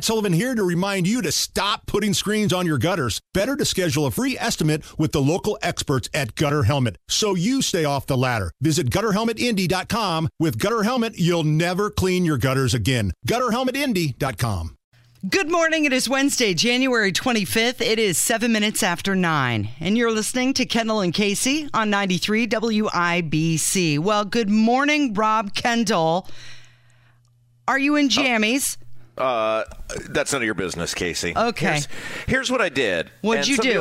Matt Sullivan here to remind you to stop putting screens on your gutters. Better to schedule a free estimate with the local experts at Gutter Helmet so you stay off the ladder. Visit gutterhelmetindy.com. With Gutter Helmet, you'll never clean your gutters again. Gutterhelmetindy.com. Good morning. It is Wednesday, January 25th. It is seven minutes after nine. And you're listening to Kendall and Casey on 93 WIBC. Well, good morning, Rob Kendall. Are you in oh. jammies? Uh, that's none of your business, Casey. Okay. Here's, here's what I did. What'd And you do?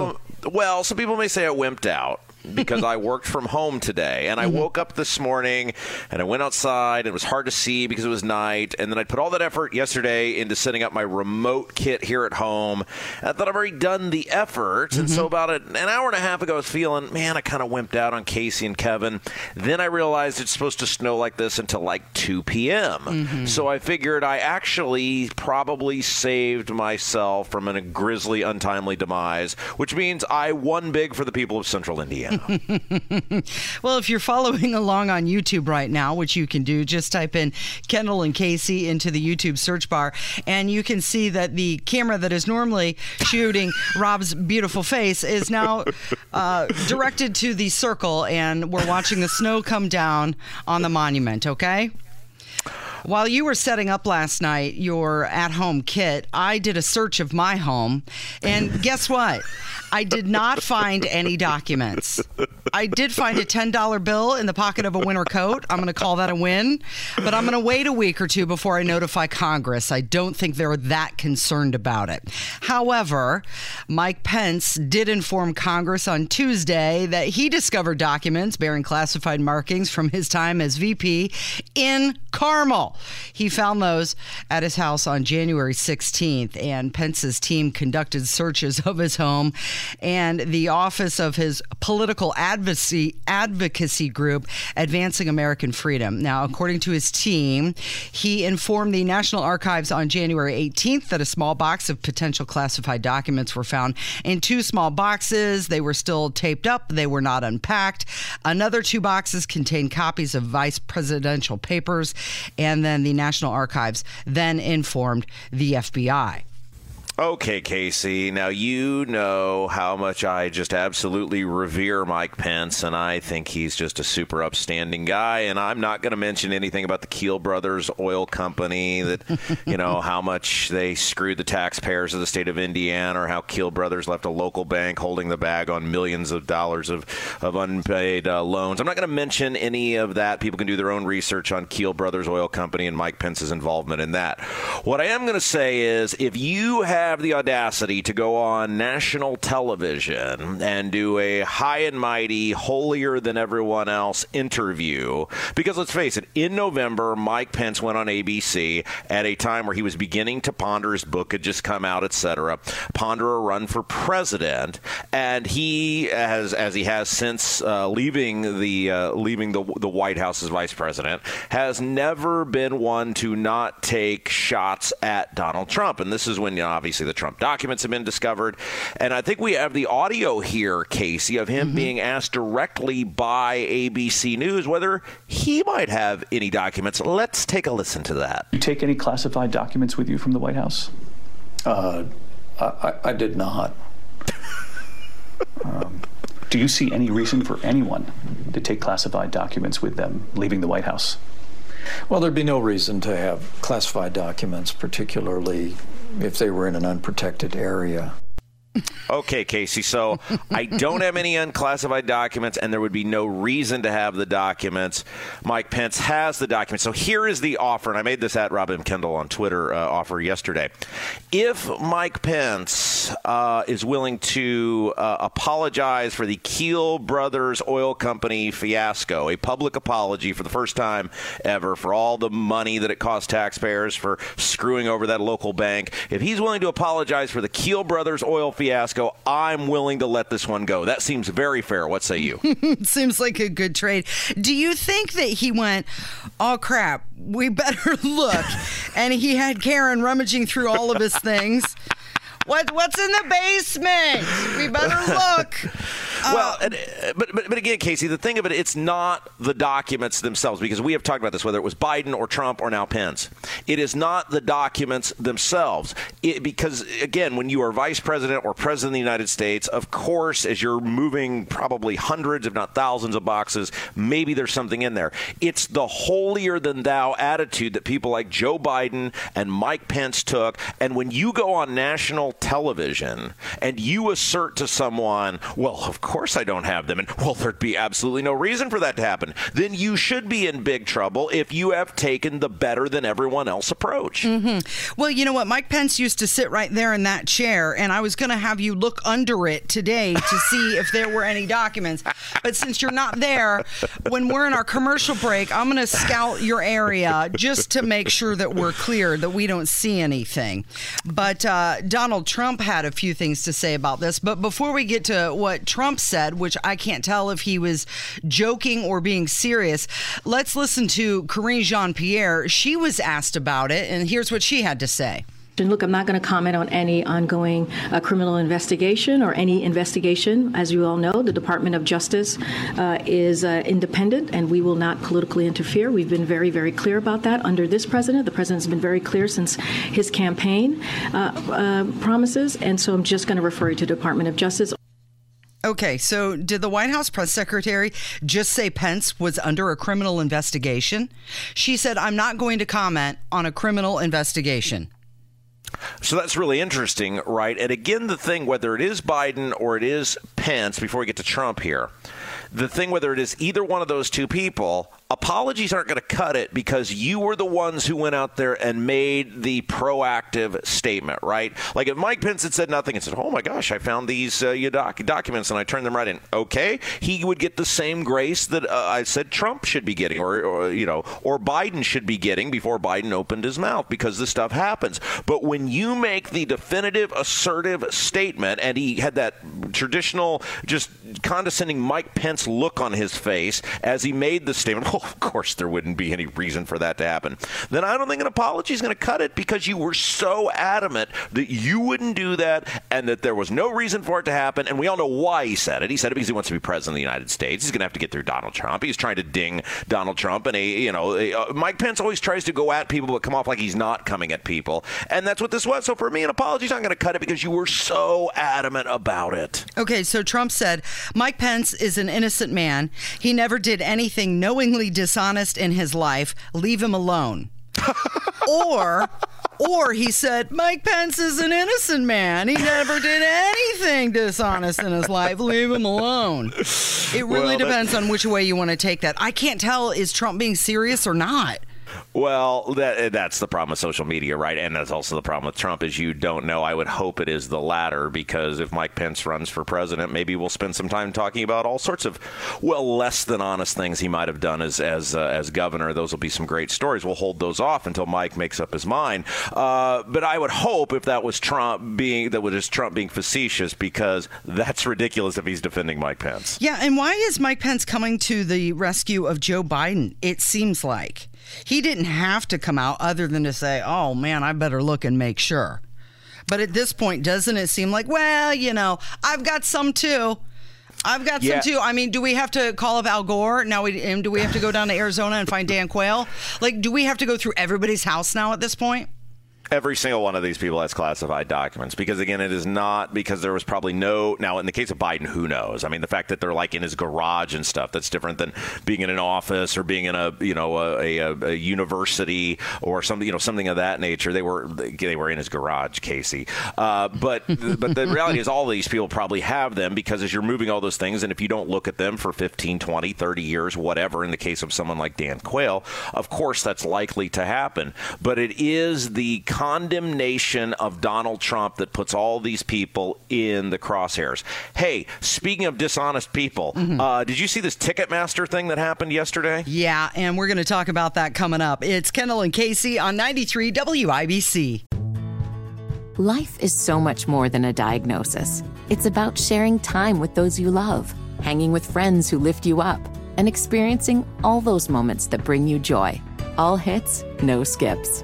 people- well, some people may say I wimped out. Because I worked from home today. And I Mm-hmm. woke up this morning and I went outside. And it was hard to see because it was night. And then I put all that effort yesterday into setting up my remote kit here at home. And I thought I've already done the effort. And Mm-hmm. so about an an hour and a half ago, I was feeling, man, I kind of wimped out on Casey and Kevin. Then I realized it's supposed to snow like this until like 2 p.m. Mm-hmm. So I figured I actually probably saved myself from a grisly, untimely demise, which means I won big for the people of Central Indiana. Well, if you're following along on YouTube right now, which you can do, just type in Kendall and Casey into the YouTube search bar, and you can see that the camera that is normally shooting Rob's beautiful face is now uh, directed to the circle, and we're watching the snow come down on the monument, okay? While you were setting up last night your at home kit, I did a search of my home. And guess what? I did not find any documents. I did find a $10 bill in the pocket of a winter coat. I'm going to call that a win. But I'm going to wait a week or two before I notify Congress. I don't think they're that concerned about it. However, Mike Pence did inform Congress on Tuesday that he discovered documents bearing classified markings from his time as VP in Carmel. He found those at his house on January 16th, and Pence's team conducted searches of his home and the office of his political advocacy advocacy group, Advancing American Freedom. Now, according to his team, he informed the National Archives on January 18th that a small box of potential classified documents were found in two small boxes. They were still taped up, they were not unpacked. Another two boxes contained copies of vice presidential papers, and then the National Archives then informed the FBI. Okay, Casey. Now you know how much I just absolutely revere Mike Pence, and I think he's just a super upstanding guy. And I'm not going to mention anything about the Kiel Brothers Oil Company that, you know, how much they screwed the taxpayers of the state of Indiana, or how Kiel Brothers left a local bank holding the bag on millions of dollars of of unpaid uh, loans. I'm not going to mention any of that. People can do their own research on Kiel Brothers Oil Company and Mike Pence's involvement in that. What I am going to say is, if you have the audacity to go on national television and do a high and mighty, holier than everyone else interview, because let's face it, in November, Mike Pence went on ABC at a time where he was beginning to ponder his book had just come out, etc., ponder a run for president, and he has, as he has since uh, leaving the uh, leaving the the White House as vice president, has never been one to not take shots at Donald Trump, and this is when you know, obviously the Trump documents have been discovered, and I think we have the audio here, Casey, of him being asked directly by ABC News whether he might have any documents. Let's take a listen to that. You take any classified documents with you from the White House? Uh, I, I, I did not. Do you see any reason for anyone to take classified documents with them leaving the White House? Well, there'd be no reason to have classified documents, particularly if they were in an unprotected area. Okay, Casey. So I don't have any unclassified documents, and there would be no reason to have the documents. Mike Pence has the documents. So here is the offer, and I made this at Robin Kendall on Twitter uh, offer yesterday. If Mike Pence uh, is willing to uh, apologize for the Kiel Brothers Oil Company fiasco, a public apology for the first time ever for all the money that it cost taxpayers for screwing over that local bank, if he's willing to apologize for the Kiel Brothers oil fiasco, I'm willing to let this one go. That seems very fair. What say you? Seems like a good trade. Do you think that he went, oh crap, we better look? and he had Karen rummaging through all of his things. What what's in the basement? We better look. well, and, uh, but, but but again, Casey, the thing of it, it's not the documents themselves because we have talked about this, whether it was Biden or Trump or now Pence. It is not the documents themselves, it, because again, when you are vice president or president of the United States, of course, as you're moving probably hundreds, if not thousands, of boxes, maybe there's something in there. It's the holier than thou attitude that people like Joe Biden and Mike Pence took, and when you go on national television and you assert to someone, well, of course I don't have them, and well, there'd be absolutely no reason for that to happen, then you should be in big trouble if you have taken the better than everyone else approach. Mm-hmm. Well, you know what? Mike Pence used to sit right there in that chair, and I was going to have you look under it today to see if there were any documents. But since you're not there, when we're in our commercial break, I'm going to scout your area just to make sure that we're clear that we don't see anything. But uh, Donald Trump had a few things to say about this. But before we get to what Trump said, which I can't tell if he was joking or being serious, let's listen to Karine Jean Pierre. She was asked about it, and here's what she had to say. And look, I'm not going to comment on any ongoing uh, criminal investigation or any investigation. As you all know, the Department of Justice uh, is uh, independent and we will not politically interfere. We've been very, very clear about that under this president. The president's been very clear since his campaign uh, uh, promises. And so I'm just going to refer you to the Department of Justice. Okay, so did the White House press secretary just say Pence was under a criminal investigation? She said, I'm not going to comment on a criminal investigation. So that's really interesting, right? And again, the thing, whether it is Biden or it is Pence, before we get to Trump here, the thing, whether it is either one of those two people, apologies aren't going to cut it because you were the ones who went out there and made the proactive statement, right? Like if Mike Pence had said nothing and said, "Oh my gosh, I found these uh, doc- documents and I turned them right in," okay, he would get the same grace that uh, I said Trump should be getting, or, or you know, or Biden should be getting before Biden opened his mouth because this stuff happens. But when you make the definitive, assertive statement, and he had that traditional, just condescending Mike Pence look on his face as he made the statement. of course there wouldn't be any reason for that to happen. Then I don't think an apology is going to cut it because you were so adamant that you wouldn't do that and that there was no reason for it to happen. And we all know why he said it. He said it because he wants to be president of the United States. He's going to have to get through Donald Trump. He's trying to ding Donald Trump. And, a, you know, a, uh, Mike Pence always tries to go at people but come off like he's not coming at people. And that's what this was. So for me, an apology is not going to cut it because you were so adamant about it. Okay, so Trump said Mike Pence is an innocent man. He never did anything knowingly dishonest in his life, leave him alone. or or he said Mike Pence is an innocent man. He never did anything dishonest in his life. Leave him alone. It really well, depends on which way you want to take that. I can't tell is Trump being serious or not. Well, that that's the problem with social media, right? And that's also the problem with Trump is you don't know. I would hope it is the latter because if Mike Pence runs for president, maybe we'll spend some time talking about all sorts of well less than honest things he might have done as as uh, as governor. Those will be some great stories. We'll hold those off until Mike makes up his mind. Uh, but I would hope if that was Trump being that was just Trump being facetious because that's ridiculous if he's defending Mike Pence. Yeah, and why is Mike Pence coming to the rescue of Joe Biden? It seems like. He didn't have to come out other than to say, oh man, I better look and make sure. But at this point, doesn't it seem like, well, you know, I've got some too. I've got yeah. some too. I mean, do we have to call up Al Gore now? We, and do we have to go down to Arizona and find Dan Quayle? Like, do we have to go through everybody's house now at this point? Every single one of these people has classified documents because, again, it is not because there was probably no. Now, in the case of Biden, who knows? I mean, the fact that they're like in his garage and stuff, that's different than being in an office or being in a, you know, a, a, a university or something, you know, something of that nature. They were they were in his garage, Casey. Uh, but but the reality is, all these people probably have them because as you're moving all those things, and if you don't look at them for 15, 20, 30 years, whatever, in the case of someone like Dan Quayle, of course, that's likely to happen. But it is the condemnation of Donald Trump that puts all these people in the crosshairs. Hey, speaking of dishonest people, mm-hmm. uh, did you see this Ticketmaster thing that happened yesterday? Yeah, and we're going to talk about that coming up. It's Kendall and Casey on 93 WIBC. Life is so much more than a diagnosis. It's about sharing time with those you love, hanging with friends who lift you up, and experiencing all those moments that bring you joy. All hits, no skips.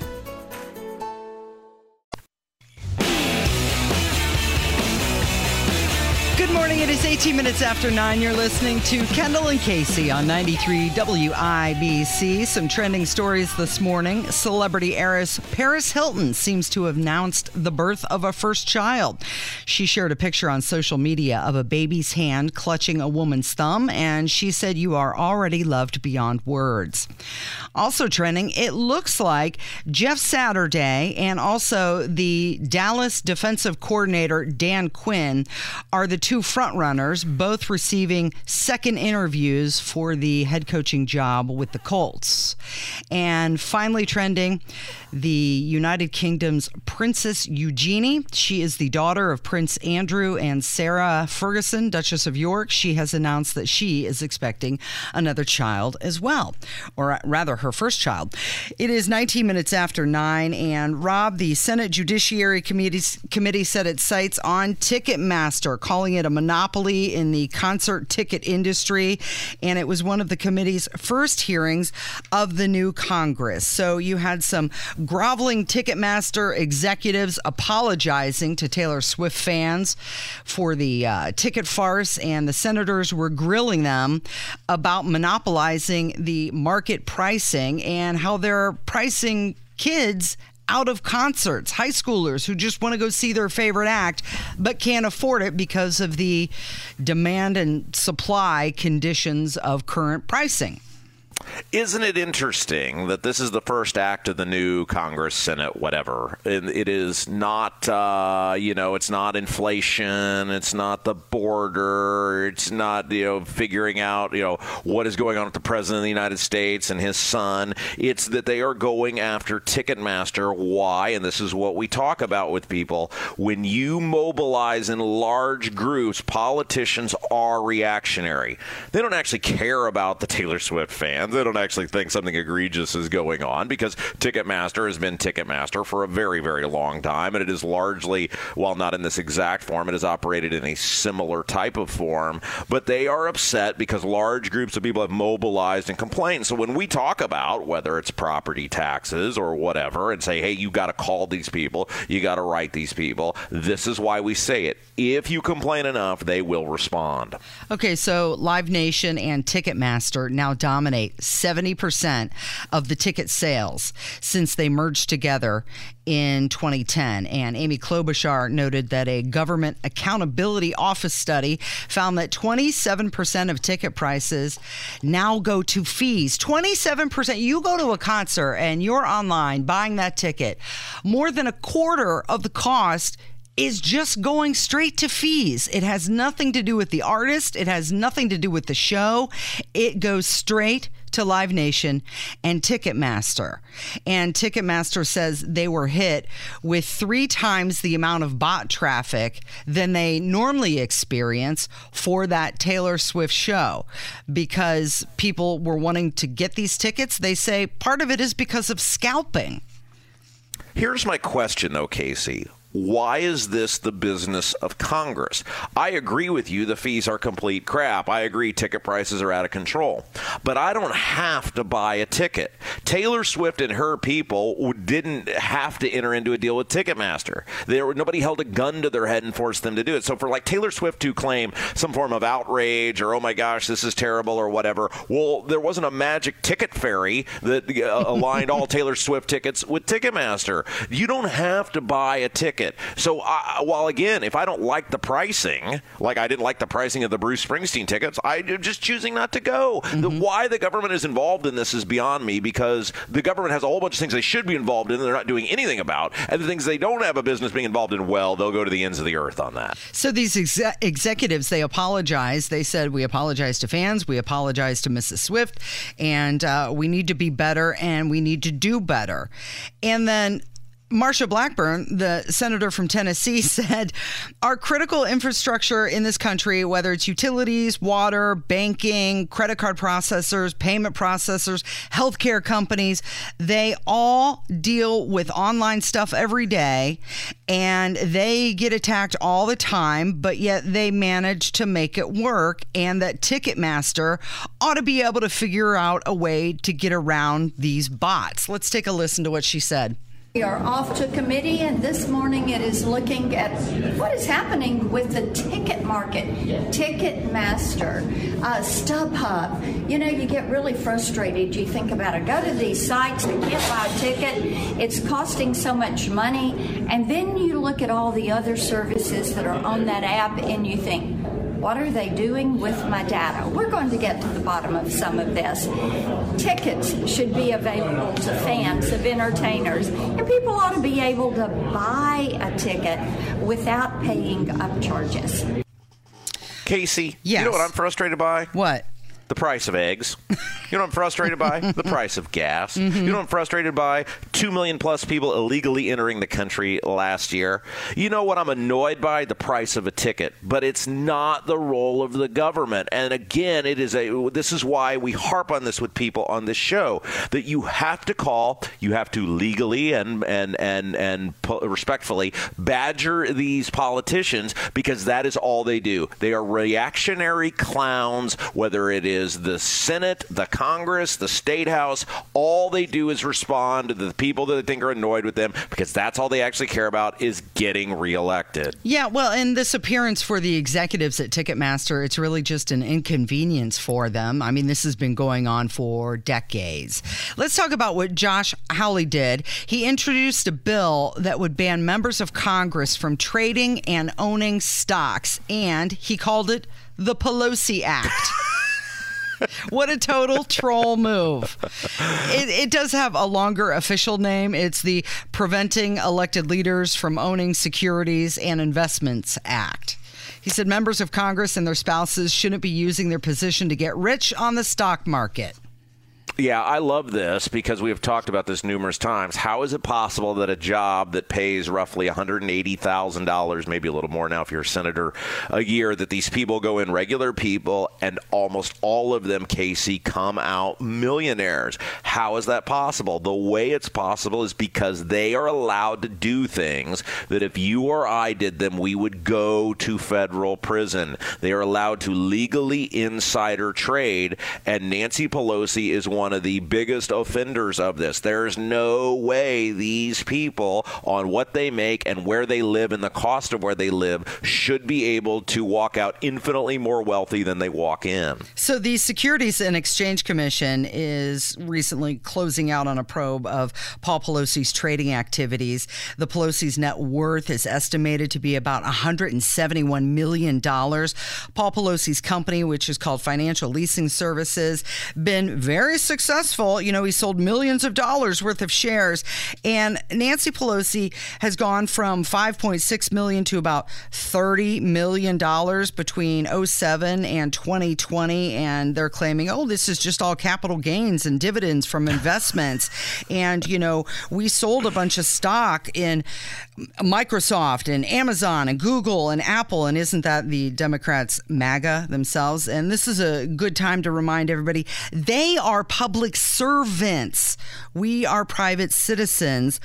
18 minutes after 9. You're listening to Kendall and Casey on 93 WIBC. Some trending stories this morning. Celebrity heiress Paris Hilton seems to have announced the birth of a first child. She shared a picture on social media of a baby's hand clutching a woman's thumb, and she said, You are already loved beyond words. Also trending, it looks like Jeff Saturday and also the Dallas defensive coordinator Dan Quinn are the two frontrunners, both receiving second interviews for the head coaching job with the Colts. And finally, trending, the United Kingdom's Princess Eugenie. She is the daughter of Prince Andrew and Sarah Ferguson, Duchess of York. She has announced that she is expecting another child as well, or rather, her first child. It is 19 minutes after 9, and Rob, the Senate Judiciary Committee, committee set its sights on Ticketmaster, calling it a monopoly in the concert ticket industry. And it was one of the committee's first hearings of the new Congress. So you had some groveling Ticketmaster executives apologizing to Taylor Swift fans for the uh, ticket farce, and the senators were grilling them about monopolizing the market pricing and how they're pricing kids out of concerts, high schoolers who just want to go see their favorite act but can't afford it because of the demand and supply conditions of current pricing. Isn't it interesting that this is the first act of the new Congress, Senate, whatever? It is not, uh, you know, it's not inflation, it's not the border, it's not, you know, figuring out, you know, what is going on with the president of the United States and his son. It's that they are going after Ticketmaster. Why? And this is what we talk about with people. When you mobilize in large groups, politicians are reactionary. They don't actually care about the Taylor Swift they don't actually think something egregious is going on because Ticketmaster has been Ticketmaster for a very, very long time. And it is largely, while not in this exact form, it has operated in a similar type of form. But they are upset because large groups of people have mobilized and complained. So when we talk about whether it's property taxes or whatever and say, hey, you got to call these people, you got to write these people, this is why we say it. If you complain enough, they will respond. Okay, so Live Nation and Ticketmaster now dominate 70% of the ticket sales since they merged together in 2010. And Amy Klobuchar noted that a government accountability office study found that 27% of ticket prices now go to fees. 27%. You go to a concert and you're online buying that ticket, more than a quarter of the cost is just going straight to fees. It has nothing to do with the artist, it has nothing to do with the show. It goes straight to Live Nation and Ticketmaster. And Ticketmaster says they were hit with three times the amount of bot traffic than they normally experience for that Taylor Swift show because people were wanting to get these tickets. They say part of it is because of scalping. Here's my question, though, Casey. Why is this the business of Congress? I agree with you, the fees are complete crap. I agree ticket prices are out of control. But I don't have to buy a ticket. Taylor Swift and her people didn't have to enter into a deal with Ticketmaster. There, nobody held a gun to their head and forced them to do it. So for like Taylor Swift to claim some form of outrage or, oh my gosh, this is terrible or whatever, well, there wasn't a magic ticket fairy that uh, aligned all Taylor Swift tickets with Ticketmaster. You don't have to buy a ticket ticket. So uh, while again, if I don't like the pricing, like I didn't like the pricing of the Bruce Springsteen tickets, I'm just choosing not to go. Mm-hmm. The, why the government is involved in this is beyond me because the government has a whole bunch of things they should be involved in and they're not doing anything about, and the things they don't have a business being involved in, well, they'll go to the ends of the earth on that. So these exe- executives, they apologize. They said we apologize to fans, we apologize to Mrs. Swift, and uh, we need to be better and we need to do better. And then Marsha Blackburn, the senator from Tennessee, said our critical infrastructure in this country, whether it's utilities, water, banking, credit card processors, payment processors, healthcare companies, they all deal with online stuff every day and they get attacked all the time, but yet they manage to make it work. And that Ticketmaster ought to be able to figure out a way to get around these bots. Let's take a listen to what she said. We are off to committee, and this morning it is looking at what is happening with the ticket market. Ticketmaster, uh, StubHub. You know, you get really frustrated. You think about it. Go to these sites, they can't buy a ticket. It's costing so much money. And then you look at all the other services that are on that app, and you think, what are they doing with my data? We're going to get to the bottom of some of this. Tickets should be available to fans of entertainers, and people ought to be able to buy a ticket without paying upcharges. Casey, Yes. you know what I'm frustrated by? What? The price of eggs. You know what I'm frustrated by? The price of gas. Mm-hmm. You know what I'm frustrated by? Two million plus people illegally entering the country last year. You know what I'm annoyed by? The price of a ticket. But it's not the role of the government. And again, it is a. This is why we harp on this with people on this show that you have to call. You have to legally and and and and po- respectfully badger these politicians because that is all they do. They are reactionary clowns. Whether it is the Senate, the Congress, the State House, all they do is respond to the people that they think are annoyed with them because that's all they actually care about is getting reelected. Yeah, well, and this appearance for the executives at Ticketmaster, it's really just an inconvenience for them. I mean, this has been going on for decades. Let's talk about what Josh Hawley did. He introduced a bill that would ban members of Congress from trading and owning stocks, and he called it the Pelosi Act. what a total troll move. It, it does have a longer official name. It's the Preventing Elected Leaders from Owning Securities and Investments Act. He said members of Congress and their spouses shouldn't be using their position to get rich on the stock market. Yeah, I love this because we have talked about this numerous times. How is it possible that a job that pays roughly $180,000, maybe a little more now if you're a senator, a year, that these people go in regular people and almost all of them, Casey, come out millionaires? How is that possible? The way it's possible is because they are allowed to do things that if you or I did them, we would go to federal prison. They are allowed to legally insider trade, and Nancy Pelosi is one of the biggest offenders of this. There's no way these people, on what they make and where they live and the cost of where they live, should be able to walk out infinitely more wealthy than they walk in. So, the Securities and Exchange Commission is recently closing out on a probe of Paul Pelosi's trading activities. The Pelosi's net worth is estimated to be about $171 million. Paul Pelosi's company, which is called Financial Leasing Services, been very successful. You know, he sold millions of dollars worth of shares. And Nancy Pelosi has gone from 5.6 million to about 30 million dollars between 07 and 2020 and they're claiming, "Oh, this is just all capital gains and dividends from investments." and, you know, we sold a bunch of stock in Microsoft and Amazon and Google and Apple and isn't that the Democrats MAGA themselves? And this is a good time to remind everybody they are public servants. We are private citizens.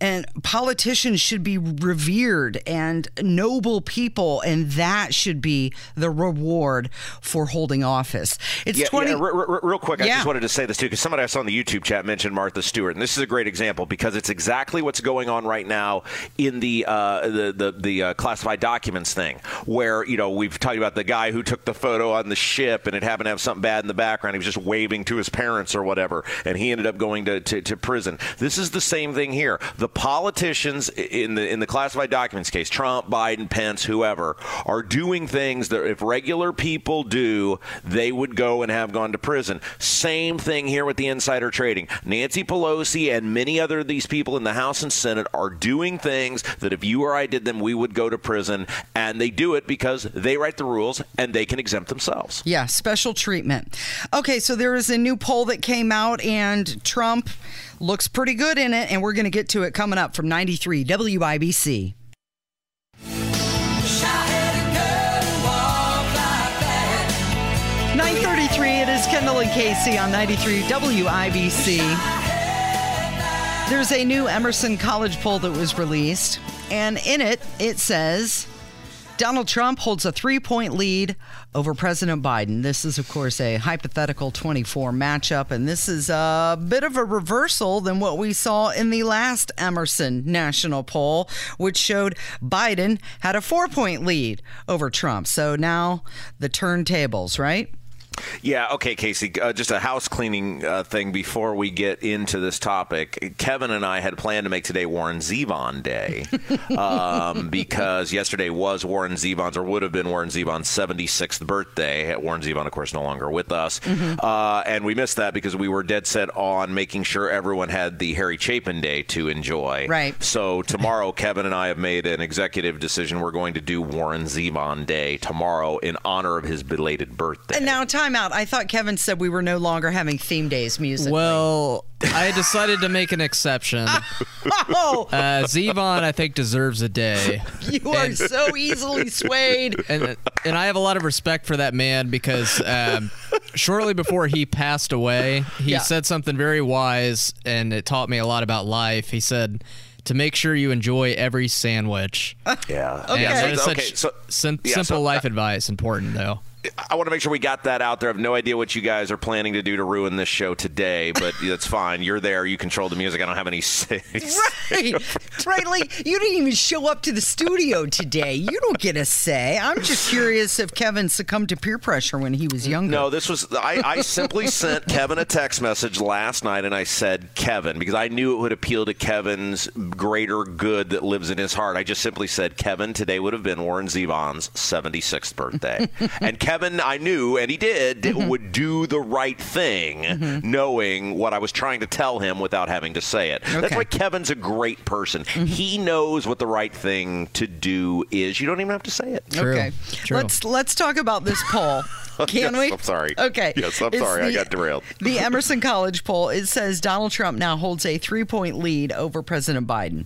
And politicians should be revered and noble people, and that should be the reward for holding office. It's Yeah, 20. yeah, re- re- real quick, I just wanted to say this too, because somebody I saw in the YouTube chat mentioned Martha Stewart, and this is a great example because it's exactly what's going on right now in the uh, the the, the uh, classified documents thing, where you know we've talked about the guy who took the photo on the ship and it happened to have something bad in the background. He was just waving to his parents or whatever, and he ended up going to, to, to prison. This is the same thing here. The politicians in the in the classified documents case, Trump, Biden, Pence, whoever, are doing things that if regular people do, they would go and have gone to prison. Same thing here with the insider trading. Nancy Pelosi and many other of these people in the House and Senate are doing things that if you or I did them, we would go to prison, and they do it because they write the rules and they can exempt themselves. Yeah, special treatment. Okay, so there is a new poll that came out, and Trump looks pretty good in it, and we're going to get to it coming up from 93 WIBC. 933, it is Kendall and Casey on 93 WIBC. There's a new Emerson College poll that was released, and in it, it says Donald Trump holds a three point lead over President Biden. This is, of course, a hypothetical 24 matchup, and this is a bit of a reversal than what we saw in the last Emerson national poll, which showed Biden had a four point lead over Trump. So now the turntables, right? Yeah, okay, Casey. Uh, just a house cleaning uh, thing before we get into this topic. Kevin and I had planned to make today Warren Zevon Day um, because yesterday was Warren Zevon's, or would have been Warren Zevon's 76th birthday. Warren Zevon, of course, no longer with us. Mm-hmm. Uh, and we missed that because we were dead set on making sure everyone had the Harry Chapin Day to enjoy. Right. So tomorrow, Kevin and I have made an executive decision. We're going to do Warren Zevon Day tomorrow in honor of his belated birthday. And now, time out. I thought Kevin said we were no longer having theme days music. Well, I decided to make an exception. oh, Uh, Zevon, I think, deserves a day. you are so easily swayed. And, and I have a lot of respect for that man because um, shortly before he passed away, he Yeah. said something very wise and it taught me a lot about life. He said, to make sure you enjoy every sandwich. yeah. Okay. And that is Okay, such so- sim- yeah, simple so, life uh, advice. Important, though. I want to make sure we got that out there. I have no idea what you guys are planning to do to ruin this show today, but that's fine. You're there. You control the music. I don't have any say. Right, right. Like you didn't even show up to the studio today. You don't get a say. I'm just curious if Kevin succumbed to peer pressure when he was younger. No, this was. I, I simply sent Kevin a text message last night, and I said Kevin because I knew it would appeal to Kevin's greater good that lives in his heart. I just simply said Kevin. Today would have been Warren Zevon's 76th birthday, and Kevin, I knew, and he did, Mm-hmm. would do the right thing, knowing what I was trying to tell him without having to say it. That's Okay. Mm-hmm. why Kevin's a great person. He knows what the right thing to do is. You don't even have to say it. True. Okay, True. let's let's talk about this poll. Can Yes, we? I'm sorry. Okay. Yes, I'm It's sorry. I got derailed. The Emerson College poll it says Donald Trump now holds a three point lead over President Biden.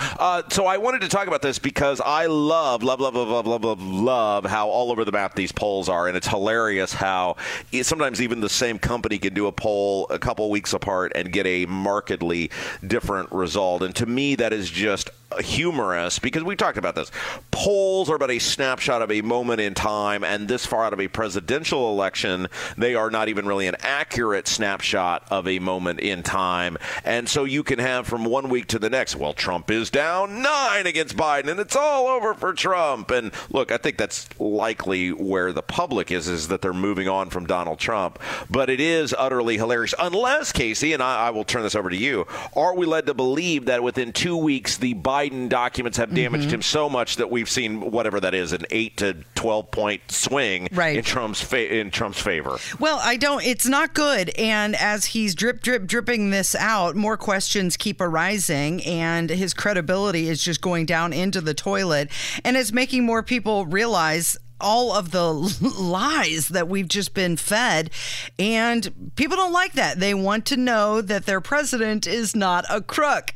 Uh, so I wanted to talk about this because I love, love, love, love, love, love, love, love how all over the map these polls are, and it's hilarious how sometimes even the same company can do a poll a couple weeks apart and get a markedly different result. And to me, that is just humorous because we talked about this. Polls are but a snapshot of a moment in time, and this far out of a presidential election, they are not even really an accurate snapshot of a moment in time. And so you can have from one week to the next, well, Trump is down nine against Biden, and it's all over for Trump. And look, I think that's likely where the public is, is that they're moving on from Donald Trump. But it is utterly hilarious, unless, Casey, and I, I will turn this over to you, are we led to believe that within two weeks, the Biden documents have damaged Mm-hmm. him so much that we've seen whatever that is, an eight to 12 point swing Right. in Trump's fa- in Trump's favor? Well, I don't. It's not good. And as he's drip, drip, dripping this out, more questions keep arising, and his credibility is just going down into the toilet, and it's making more people realize all of the lies that we've just been fed and people don't like that. They want to know that their president is not a crook.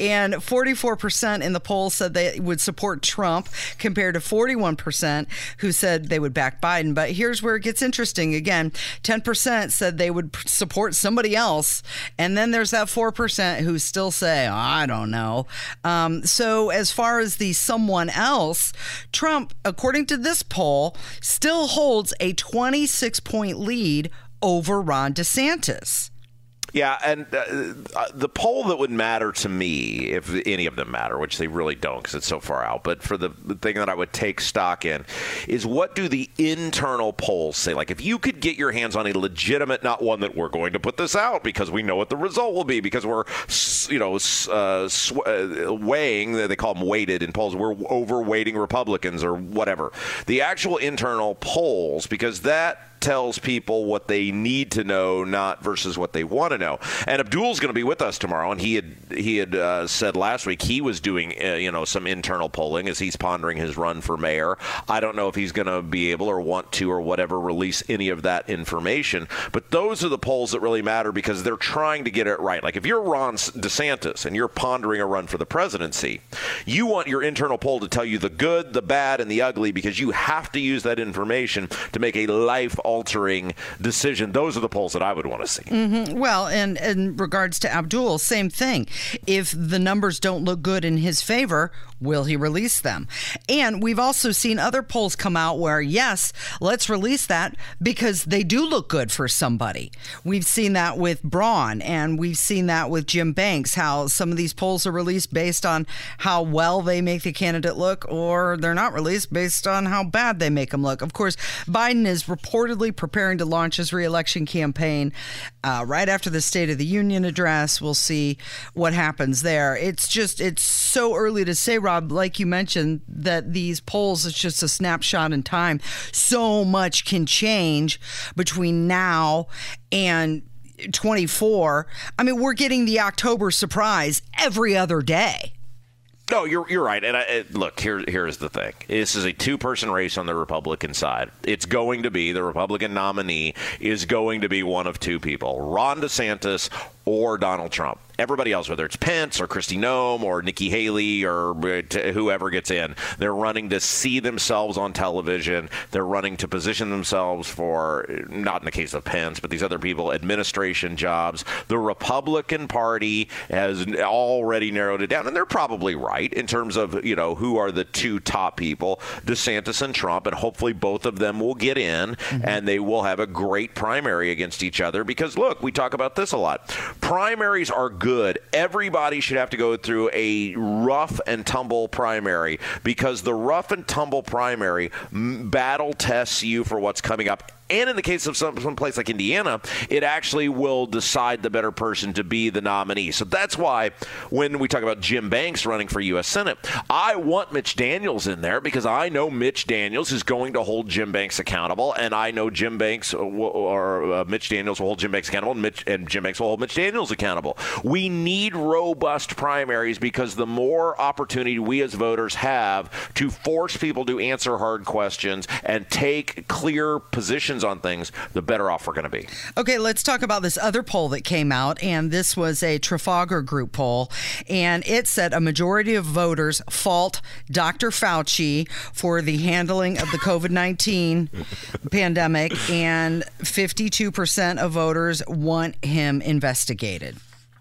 And 44% in the poll said they would support Trump compared to 41% who said they would back Biden. But here's where it gets interesting again. 10% said they would support somebody else and then there's that 4% who still say I don't know. Um, so as far as the someone else Trump according to this poll still holds a 26 point lead over Ron DeSantis Yeah, and uh, uh, the poll that would matter to me, if any of them matter, which they really don't because it's so far out, but for the, thing that I would take stock in is what do the internal polls say? Like, if you could get your hands on a legitimate, not one that we're going to put this out because we know what the result will be, because we're, you know, uh, sw- uh, weighing, they call them weighted in polls, we're overweighting Republicans or whatever. The actual internal polls, because that tells people what they need to know, not versus what they want to know. And Abdul's going to be with us tomorrow, and he had he had uh, said last week he was doing uh, you know some internal polling as he's pondering his run for mayor. I don't know if he's going to be able or want to or whatever release any of that information, but those are the polls that really matter because they're trying to get it right. Like if you're Ron DeSantis and you're pondering a run for the presidency, you want your internal poll to tell you the good, the bad, and the ugly because you have to use that information to make a life altering decision. Those are the polls that I would want to see. Mm-hmm. Well, and in regards to Abdul, same thing. If the numbers don't look good in his favor, will he release them? And we've also seen other polls come out where, yes, let's release that because they do look good for somebody. We've seen that with Braun and we've seen that with Jim Banks, how some of these polls are released based on how well they make the candidate look, or they're not released based on how bad they make them look. Of course, Biden is reportedly preparing to launch his reelection campaign uh, right after the State of the Union address. We'll see what happens there. It's just, it's so early to say, Rob, like you mentioned, that these polls, it's just a snapshot in time. So much can change between now and 24. I mean, we're getting the October surprise every other day. No, you're you're right. And I, look, here here's the thing. This is a two-person race on the Republican side. It's going to be the Republican nominee is going to be one of two people: Ron DeSantis or Donald Trump everybody else, whether it's Pence or Kristi Noem or Nikki Haley or whoever gets in, they're running to see themselves on television. They're running to position themselves for, not in the case of Pence, but these other people, administration jobs. The Republican Party has already narrowed it down, and they're probably right in terms of, you know, who are the two top people, DeSantis and Trump, and hopefully both of them will get in mm-hmm. and they will have a great primary against each other because, look, we talk about this a lot. Primaries are good. Everybody should have to go through a rough and tumble primary because the rough and tumble primary battle tests you for what's coming up and in the case of some, some place like Indiana, it actually will decide the better person to be the nominee. So that's why when we talk about Jim Banks running for U.S. Senate, I want Mitch Daniels in there because I know Mitch Daniels is going to hold Jim Banks accountable, and I know Jim Banks or uh, Mitch Daniels will hold Jim Banks accountable, and, Mitch, and Jim Banks will hold Mitch Daniels accountable. We need robust primaries because the more opportunity we as voters have to force people to answer hard questions and take clear positions on things, the better off we're going to be. Okay, let's talk about this other poll that came out, and this was a Trafalgar Group poll, and it said a majority of voters fault Dr. Fauci for the handling of the COVID 19 pandemic, and 52% of voters want him investigated.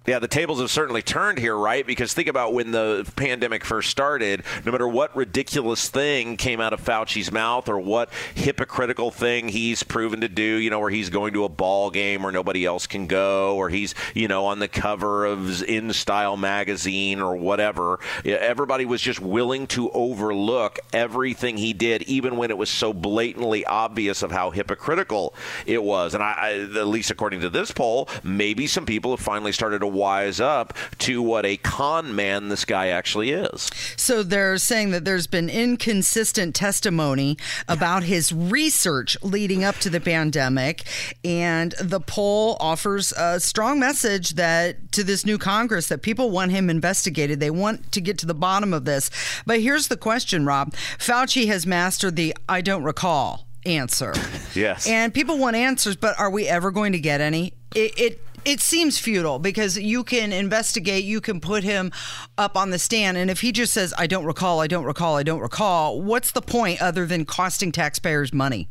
Yeah, the tables have certainly turned here, right? Because think about when the pandemic first started, no matter what ridiculous thing came out of Fauci's mouth or what hypocritical thing he's proven to do, you know, where he's going to a ball game where nobody else can go, or he's, you know, on the cover of In Style magazine or whatever, everybody was just willing to overlook everything he did, even when it was so blatantly obvious of how hypocritical it was. And I, I at least according to this poll, maybe some people have finally started to wise up to what a con man this guy actually is. So they're saying that there's been inconsistent testimony about his research leading up to the pandemic, and the poll offers a strong message that to this new Congress that people want him investigated. They want to get to the bottom of this. But here's the question, Rob. Fauci has mastered the I don't recall answer. Yes. And people want answers, but are we ever going to get any? It, it it seems futile because you can investigate, you can put him up on the stand, and if he just says, I don't recall, I don't recall, I don't recall, what's the point other than costing taxpayers money?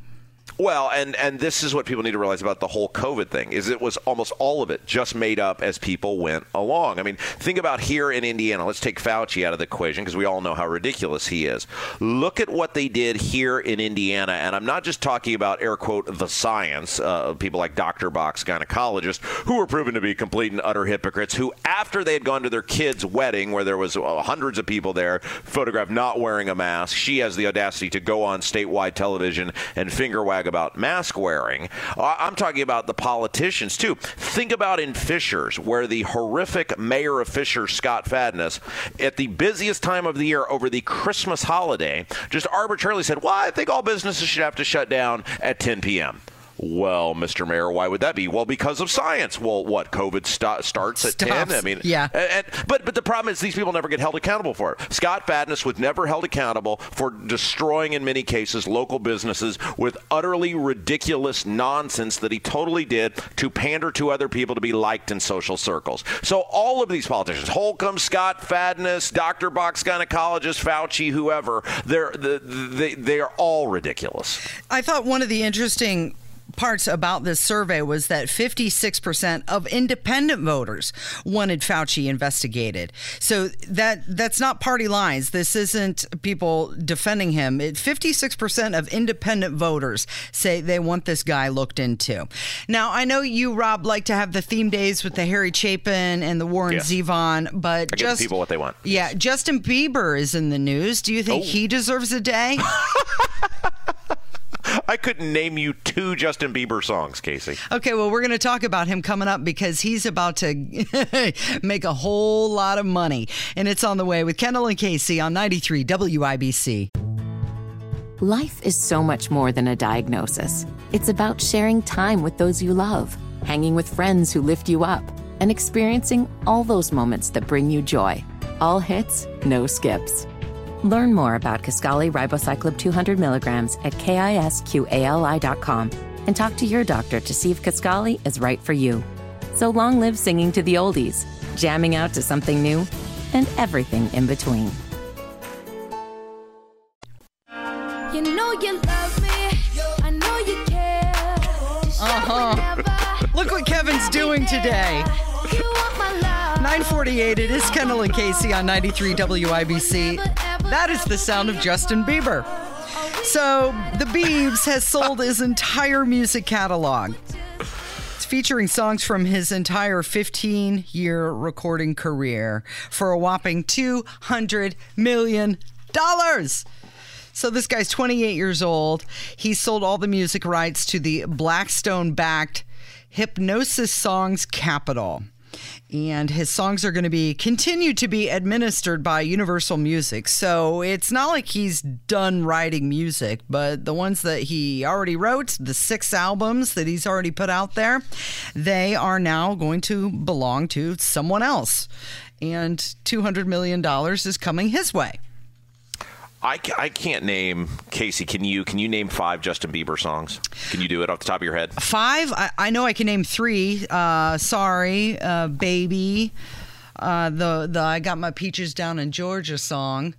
Well, and and this is what people need to realize about the whole COVID thing is it was almost all of it just made up as people went along. I mean, think about here in Indiana. Let's take Fauci out of the equation because we all know how ridiculous he is. Look at what they did here in Indiana, and I'm not just talking about air quote the science uh, people like Dr. Box, gynecologist, who were proven to be complete and utter hypocrites. Who, after they had gone to their kid's wedding, where there was uh, hundreds of people there, photographed not wearing a mask, she has the audacity to go on statewide television and finger wag about mask wearing. Uh, I'm talking about the politicians too. Think about in Fishers, where the horrific mayor of Fishers, Scott Fadness, at the busiest time of the year over the Christmas holiday, just arbitrarily said, "Well, I think all businesses should have to shut down at 10 p.m." Well, Mr. Mayor, why would that be? Well, because of science. Well, what? COVID st- starts at Stops. 10? I mean, Yeah. and- and- but, but the problem is these people never get held accountable for it. Scott Fadness was never held accountable for destroying, in many cases, local businesses with utterly ridiculous nonsense that he totally did to pander to other people to be liked in social circles. So all of these politicians, Holcomb, Scott Fadness, Dr. Box gynecologist, Fauci, whoever, they're, the, they, they are all ridiculous. I thought one of the interesting parts about this survey was that 56% of independent voters wanted Fauci investigated. So that that's not party lines. This isn't people defending him. It, 56% of independent voters say they want this guy looked into. Now, I know you Rob like to have the theme days with the Harry Chapin and the Warren. Zevon, but I give just people what they want. Yeah, Justin Bieber is in the news. Do you think Oh. he deserves a day? I couldn't name you two Justin Bieber songs, Casey. Okay, well, we're going to talk about him coming up because he's about to make a whole lot of money. And it's on the way with Kendall and Casey on 93 WIBC. Life is so much more than a diagnosis. It's about sharing time with those you love, hanging with friends who lift you up, and experiencing all those moments that bring you joy. All hits, no skips. Learn more about Kisqali Ribociclib 200 milligrams at kisqali.com and talk to your doctor to see if Kisqali is right for you. So long live singing to the oldies, jamming out to something new, and everything in between. You know you love me. I know you care. Uh-huh. Look what Kevin's doing today. 948, it is Kendall and Casey on 93 WIBC. That is the sound of Justin Bieber. So, the Biebs has sold his entire music catalog. It's featuring songs from his entire 15 year recording career for a whopping $200 million. So this guy's 28 years old. He sold all the music rights to the Blackstone backed Hipgnosis Songs Capital. And his songs are going to be continued to be administered by Universal Music. So it's not like he's done writing music, but the ones that he already wrote, the six albums that he's already put out there, they are now going to belong to someone else. And $200 million is coming his way. I, I can't name Casey. Can you? Can you name five Justin Bieber songs? Can you do it off the top of your head? Five, I, I know I can name three. Uh, sorry, uh, baby. Uh, the the I got my peaches down in Georgia song.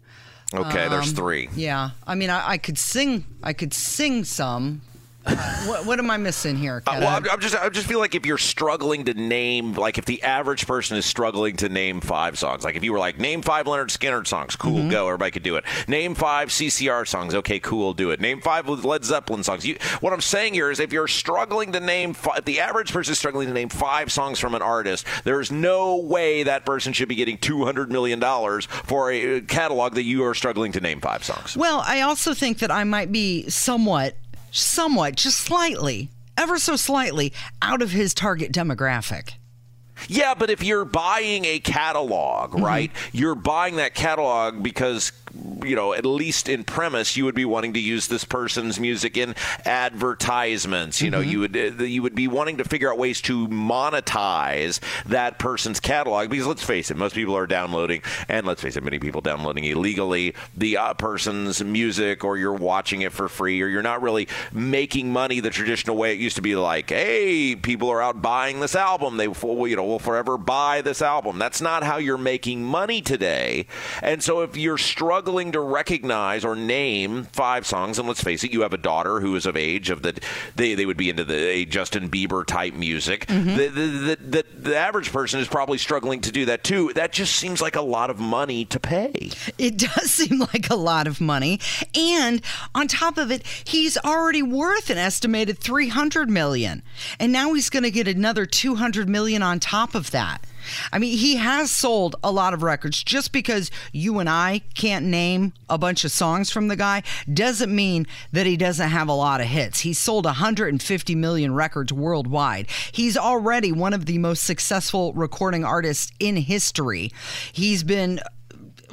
Okay, there's Um, three. Yeah, I mean I, I could sing. I could sing some. What, what am I missing here? Uh, well, I'm, I'm just I just feel like if you're struggling to name, like if the average person is struggling to name five songs, like if you were like name five Lynyrd Skynyrd songs, cool, Mm-hmm. go, everybody could do it. Name five CCR songs, okay, cool, do it. Name five Led Zeppelin songs. You, what I'm saying here is, if you're struggling to name, if the average person is struggling to name five songs from an artist, there's no way that person should be getting 200 million dollars for a catalog that you are struggling to name five songs. Well, I also think that I might be somewhat, somewhat, just slightly, ever so slightly, out of his target demographic. Yeah, but if you're buying a catalog, mm-hmm. right? You're buying that catalog because you know, at least in premise, you would be wanting to use this person's music in advertisements. You know, you would uh, you would be wanting to figure out ways to monetize that person's catalog because let's face it, most people are downloading, and let's face it, many people downloading illegally the uh, person's music, or you're watching it for free, or you're not really making money the traditional way it used to be. Like, hey, people are out buying this album, they will, you know will forever buy this album. That's not how you're making money today. And so, if you're struggling to recognize or name five songs, and let's face it, you have a daughter who is of age of that they, they would be into the a Justin Bieber type music. Mm-hmm. The, the, the, the, the average person is probably struggling to do that too. That just seems like a lot of money to pay. It does seem like a lot of money. And on top of it, he's already worth an estimated 300 million. And now he's going to get another 200 million on top of that. I mean, he has sold a lot of records. Just because you and I can't name a bunch of songs from the guy doesn't mean that he doesn't have a lot of hits. He's sold 150 million records worldwide. He's already one of the most successful recording artists in history. He's been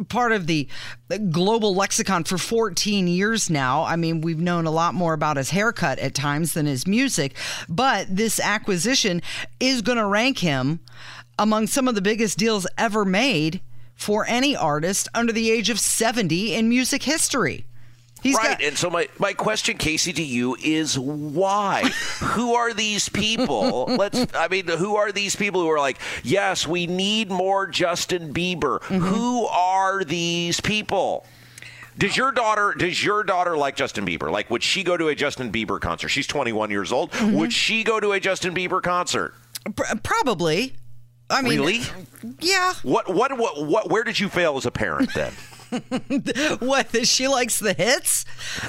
part of the the global lexicon for 14 years now. I mean, we've known a lot more about his haircut at times than his music, but this acquisition is going to rank him among some of the biggest deals ever made for any artist under the age of 70 in music history. He's right. got- and so my, my question, Casey, to you is why? who are these people? Let's I mean, who are these people who are like, yes, we need more Justin Bieber? Mm-hmm. Who are these people? Does your daughter does your daughter like Justin Bieber? Like would she go to a Justin Bieber concert? She's 21 years old. Mm-hmm. Would she go to a Justin Bieber concert? Pr- probably. I mean, really? yeah. What what what what where did you fail as a parent then? what that she likes the hits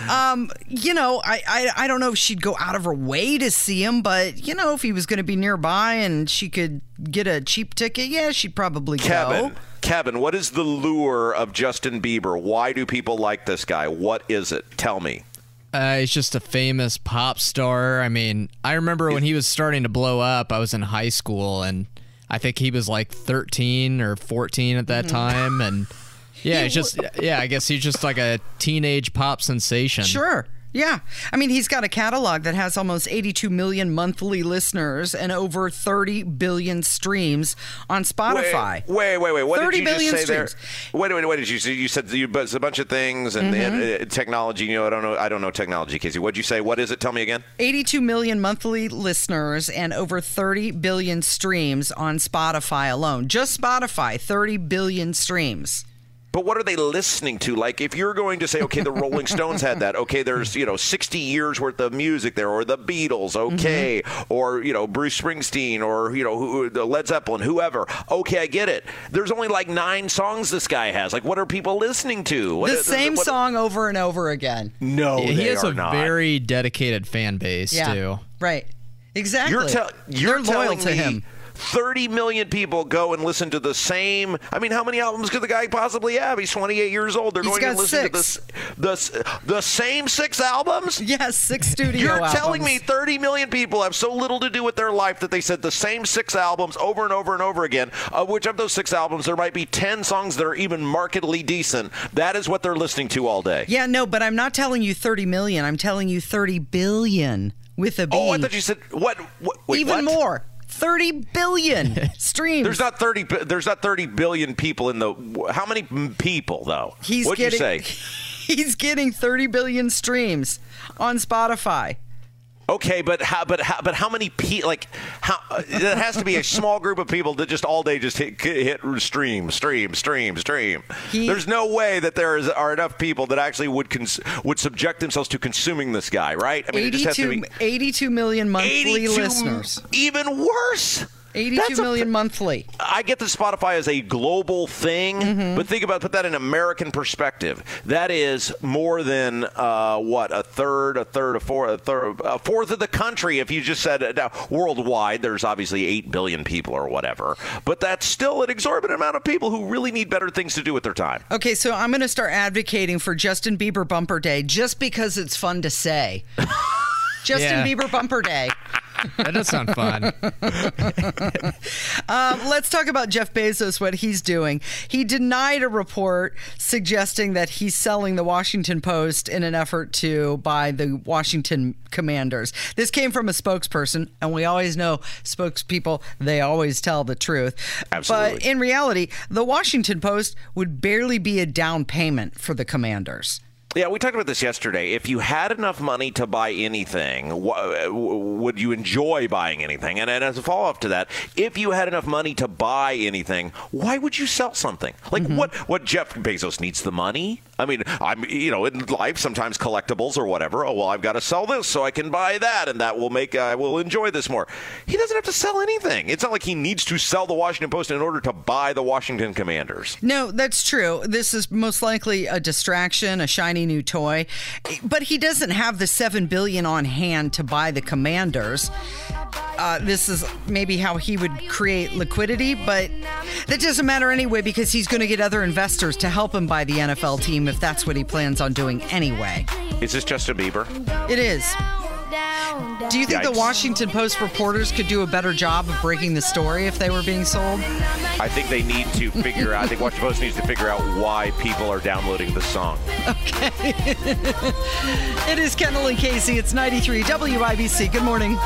um you know I, I i don't know if she'd go out of her way to see him but you know if he was going to be nearby and she could get a cheap ticket yeah she'd probably Kevin, go Kevin, what is the lure of Justin Bieber? Why do people like this guy? What is it? Tell me. Uh, he's just a famous pop star. I mean, I remember when he was starting to blow up, I was in high school, and I think he was like 13 or 14 at that mm-hmm. time. And yeah, it's just, yeah, I guess he's just like a teenage pop sensation. sure yeah i mean he's got a catalog that has almost 82 million monthly listeners and over 30 billion streams on spotify Wait, wait, wait. What 30 did you billion just say streams. there? Wait, wait, what did you say? You said you, but it's a bunch of things and, and, uh, technology. You know, I don't know. I don't know technology, Casey. What did you say? What is it? Tell me again. 82 million monthly listeners and over 30 billion streams on Spotify alone. Just Spotify, 30 billion streams. But what are they listening to? Like, if you're going to say, okay, the Rolling Stones had that, okay, there's, you know, 60 years worth of music there, or the Beatles, mm-hmm. okay, or, you know, Bruce Springsteen, or, you know, who, the Led Zeppelin, whoever. Okay, I get it. There's only like nine songs this guy has. Like, what are people listening to? What, the same what- song over and over again. No, he has a not. very dedicated fan base, Yeah. too. Right. Exactly. You're, tell- you're They're loyal to him. 30 million people go and listen to the same. I mean, how many albums could the guy possibly have? He's 28 years old. They're He's going to listen six. to the, the, the same six albums? Yes, six studio You're albums. telling me 30 million people have so little to do with their life that they said the same six albums over and over and over again, of which of those six albums there might be 10 songs that are even markedly decent. That is what they're listening to all day. Yeah, no, but I'm not telling you 30 million. I'm telling you 30 billion with a B. Oh, I thought you said what? what wait, Even what? more. 30 billion streams. There's not 30 there's not 30 billion people in the how many people though? He's What'd getting, you say? He's getting 30 billion streams on Spotify. Okay, but how but how but how many people like how It has to be a small group of people that just all day just hit hit stream stream stream stream. He- There's no way that there is are enough people that actually would cons- would subject themselves to consuming this guy, right? I mean, it just has to be 82 million monthly 82 listeners. Even worse. 82 That's a- million monthly. I get that Spotify is a global thing, Mm-hmm. but think about put that in American perspective. That is more than uh, what a third, a third, a fourth, a third, a fourth of the country. If you just said it now worldwide, there's obviously eight billion people or whatever, but that's still an exorbitant amount of people who really need better things to do with their time. Okay, so I'm going to start advocating for Justin Bieber Bumper Day just because it's fun to say. Justin Yeah. Bieber Bumper Day. That does sound fun. Um, let's talk about Jeff Bezos, what he's doing. He denied a report suggesting that he's selling the Washington Post in an effort to buy the Washington Commanders. This came from a spokesperson, and we always know spokespeople, they always tell the truth. Absolutely. But in reality, the Washington Post would barely be a down payment for the Commanders. Yeah, we talked about this yesterday. If you had enough money to buy anything, uh, w- would you enjoy buying anything? And, and as a follow up to that, if you had enough money to buy anything, why would you sell something? Like mm-hmm. what? What Jeff Bezos needs the money. I mean, I'm you know in life sometimes collectibles or whatever. Oh well, I've got to sell this so I can buy that, and that will make I will enjoy this more. He doesn't have to sell anything. It's not like he needs to sell the Washington Post in order to buy the Washington Commanders. No, that's true. This is most likely a distraction, a shiny new toy. But he doesn't have the seven billion on hand to buy the commanders. Uh, this is maybe how he would create liquidity, but that doesn't matter anyway because he's going to get other investors to help him buy the NFL team if that's what he plans on doing anyway. Is this Justin Bieber? It is. Do you think the Washington Post reporters could do a better job of breaking the story if they were being sold? I think they need to figure out. I think Washington Post needs to figure out why people are downloading the song. Okay. it is Kendall and Casey. It's 93 WIBC. Good morning.